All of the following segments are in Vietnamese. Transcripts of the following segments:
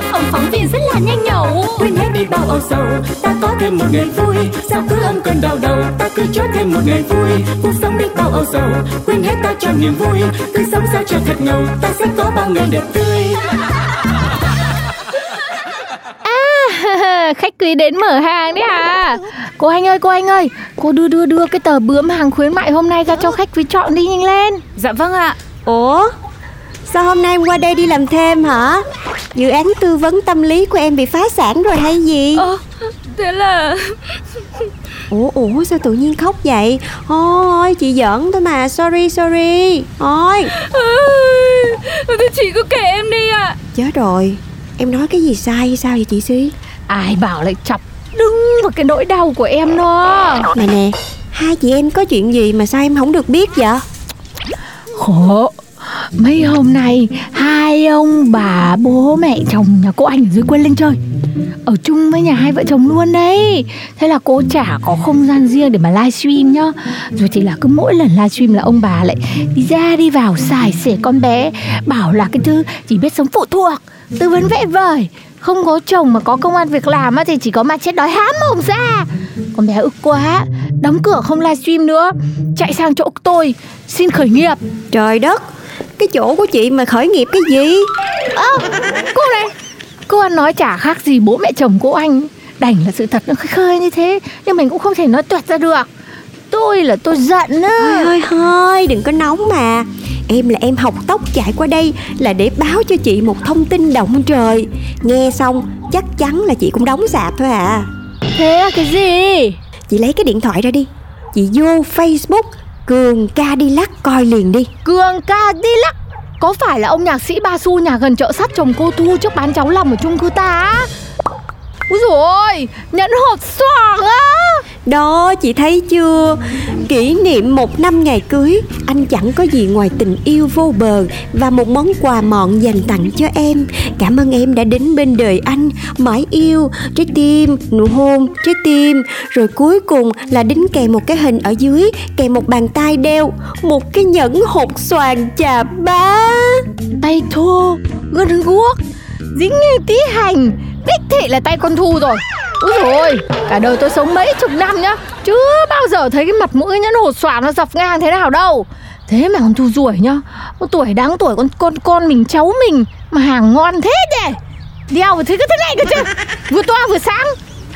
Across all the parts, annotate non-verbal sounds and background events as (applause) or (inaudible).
lý, ông phóng viên rất là nhanh nhẩu. Quên hết đi bao âu sầu ta có thêm một ngày vui. Sao cứ âm cơn đau đầu ta cứ cho thêm một ngày vui. Cuộc sống đi bao âu sầu quên hết ta cho niềm vui. Cứ sống sao cho thật ngầu ta sẽ có bao ngày đẹp tươi. (laughs) Khách quý đến mở hàng đấy à cô anh ơi cô anh ơi cô đưa đưa đưa cái tờ bướm hàng khuyến mại hôm nay ra cho khách quý chọn đi nhanh lên. Dạ vâng ạ. Ủa? Sao hôm nay em qua đây đi làm thêm hả? Dự án tư vấn tâm lý của em bị phá sản rồi hay gì? Ơ Thế là Ủa ủa sao tự nhiên khóc vậy? Ôi chị giỡn thôi mà, sorry sorry. Ôi, Thế chị cứ kể em đi ạ chết rồi. Em nói cái gì sai hay sao vậy chị Si? ai bảo lại chọc đứng vào cái nỗi đau của em nó Nè nè, hai chị em có chuyện gì mà sao em không được biết vậy? khổ mấy hôm nay hai ông bà bố mẹ chồng nhà cô anh ở dưới quê lên chơi. Ở chung với nhà hai vợ chồng luôn đấy. Thế là cô chả có không gian riêng để mà livestream nhá. Rồi thì là cứ mỗi lần livestream là ông bà lại đi ra đi vào xài xể con bé bảo là cái thứ chỉ biết sống phụ thuộc tư vấn vẽ vời. Không có chồng mà có công an việc làm á thì chỉ có mà chết đói há mồm ra. Con bé ức quá đóng cửa không livestream nữa. Chạy sang chỗ tôi xin khởi nghiệp. Trời đất, cái chỗ của chị mà khởi nghiệp cái gì? ơ cô này cô ăn nói chả khác gì bố mẹ chồng cô anh đành là sự thật nó khơi khơi như thế nhưng mình cũng không thể nói tuyệt ra được tôi là tôi giận á thôi thôi, đừng có nóng mà. Em là em học tóc chạy qua đây là để báo cho chị một thông tin động trời. Nghe xong chắc chắn là chị cũng đóng sạp thôi à. thế cái gì Chị lấy cái điện thoại ra đi Chị vô Facebook Cường Cadillac coi liền đi. Cường cadillac? Có phải là ông nhạc sĩ ba xu nhà gần chợ sắt chồng cô thu trước bán cháu lòng ở chung cư ta á? Úi dồi ôi, nhẫn hộp xoàng á! Đó chị thấy chưa? Kỷ niệm một năm ngày cưới Anh chẳng có gì ngoài tình yêu vô bờ Và một món quà mọn dành tặng cho em. Cảm ơn em đã đến bên đời anh. Mãi yêu Trái tim Nụ hôn Trái tim. Rồi cuối cùng là đính kèm một cái hình ở dưới Kèm một bàn tay đeo. Một cái nhẫn hột xoàn chà bá Tay thô, Gần guốc, dính như tí hành. Đích thị là tay con Thu rồi. Úi dồi ôi, cả đời tôi sống mấy chục năm nhá Chưa bao giờ thấy cái mặt mũi nhẫn hột xoàn nó dọc ngang thế nào đâu. Thế mà con Thu ruổi nhá Con tuổi đáng tuổi con con con mình cháu mình Mà hàng ngon thế nhỉ? Đeo vào thế cái thế này cơ chứ. Vừa to vừa sáng.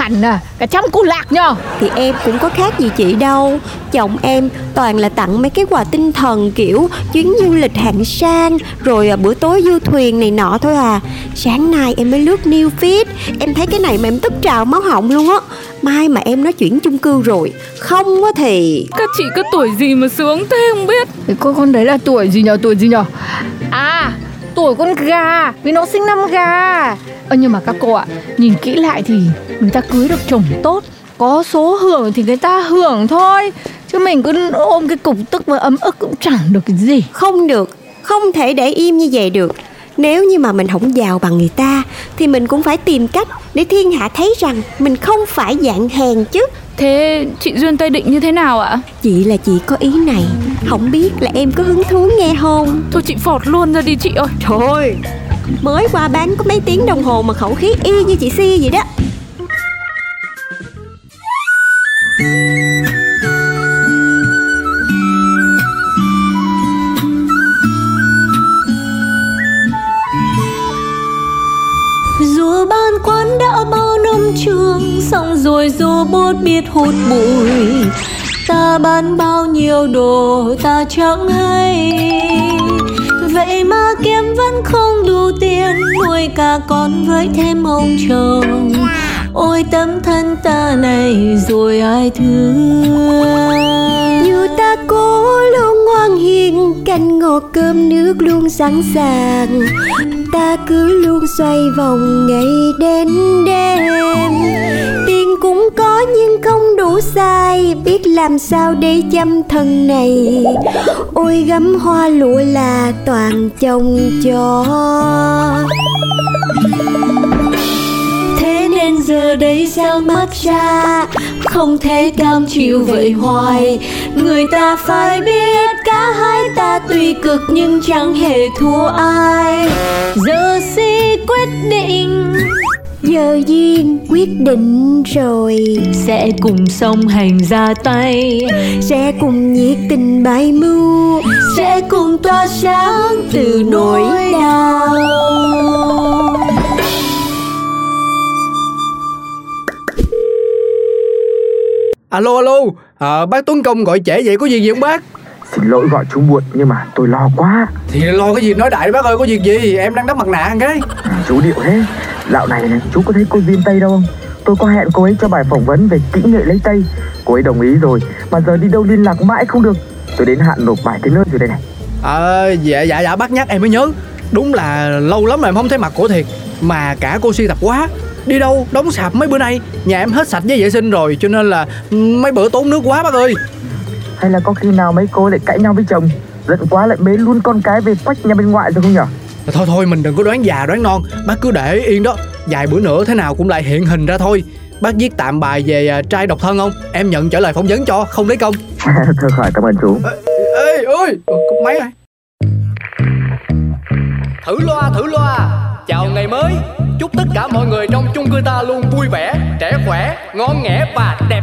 Hẳn à, cả trăm củ lạc nhờ. Thì em cũng có khác gì chị đâu. Chồng em toàn là tặng mấy cái quà tinh thần kiểu chuyến du lịch hạng sang rồi à, bữa tối du thuyền này nọ thôi à. Sáng nay em mới lướt new feed em thấy cái này mà em tức trào máu họng luôn á. Mai mà em nói chuyển chung cư rồi không á thì Các chị cứ tuổi gì mà sướng thế không biết. Cái con con đấy là tuổi gì nhờ tuổi gì nhờ? À tuổi con gà Vì nó sinh năm gà. Ơ nhưng mà các cô ạ Nhìn kỹ lại thì người ta cưới được chồng tốt Có số hưởng thì người ta hưởng thôi. Chứ mình cứ ôm cái cục tức và ấm ức cũng chẳng được cái gì. Không được không thể để im như vậy được nếu như mà mình không giàu bằng người ta thì mình cũng phải tìm cách để thiên hạ thấy rằng mình không phải dạng hèn chứ. Thế chị Duyên Tây định như thế nào ạ? Chị là chị có ý này. Không biết là em có hứng thú nghe không? Thôi chị phọt luôn ra đi chị ơi. Thôi Mới qua bán có mấy tiếng đồng hồ mà khẩu khí y như chị Si vậy đó bao Xong rồi dù bút biết hút bụi, Ta bán bao nhiêu đồ ta chẳng hay. Vậy mà kiếm vẫn không đủ tiền, Nuôi cả con với thêm ông chồng. Ôi, tấm thân ta này rồi ai thương? Như ta cố luôn hiên, canh ngọt cơm nước luôn sẵn sàng. Ta cứ luôn xoay vòng ngày đến đêm. Tiền cũng có nhưng không đủ xài, biết làm sao để chăm thân này. Ôi gấm hoa lụa là toàn chồng cho thế nên giờ đây sao mắt ra? Không thể cam chịu vậy hoài. Người ta phải biết tuy cực nhưng chẳng hề thua ai. Giờ si quyết định giờ duyên quyết định rồi. Sẽ cùng song hành ra tay. Sẽ cùng nhiệt tình bài mưu. Sẽ cùng tỏa sáng từ nỗi đau. Alo alo, à, bác Tuấn Công gọi trễ vậy có việc gì không bác? Xin lỗi gọi chú muộn nhưng mà tôi lo quá. Thì lo cái gì? Nói đại bác ơi có việc gì? Em đang đắp mặt nạ cái. Chú điệu thế. Dạo này này chú có thấy cô Duyên Tây đâu không? Tôi có hẹn cô ấy cho bài phỏng vấn về kỹ nghệ lấy Tây Cô ấy đồng ý rồi Mà giờ đi đâu liên lạc mãi không được. Tôi đến hạn nộp bài tới nơi rồi đây này. À dạ dạ dạ bác nhắc em mới nhớ. Đúng là lâu lắm rồi em không thấy mặt của thiệt. Mà cả cô si tập quá. Đi đâu đóng sạp mấy bữa nay. Nhà em hết sạch với vệ sinh rồi Cho nên là mấy bữa tốn nước quá bác ơi Hay là có khi nào mấy cô lại cãi nhau với chồng? Giận quá lại bế luôn con cái về quách nhà bên ngoại rồi không nhở? Thôi thôi mình đừng có đoán già đoán non. Bác cứ để yên đó. Vài bữa nữa thế nào cũng lại hiện hình ra thôi. Bác viết tạm bài về à, trai độc thân không? Em nhận trả lời phỏng vấn cho không lấy công. (laughs) Thôi khỏi cảm ơn chú. Ê ơi cúp máy rồi Thử loa thử loa. Chào ngày mới. Chúc tất cả mọi người trong chung cư ta luôn vui vẻ Trẻ khỏe, ngon nghẻ và đẹp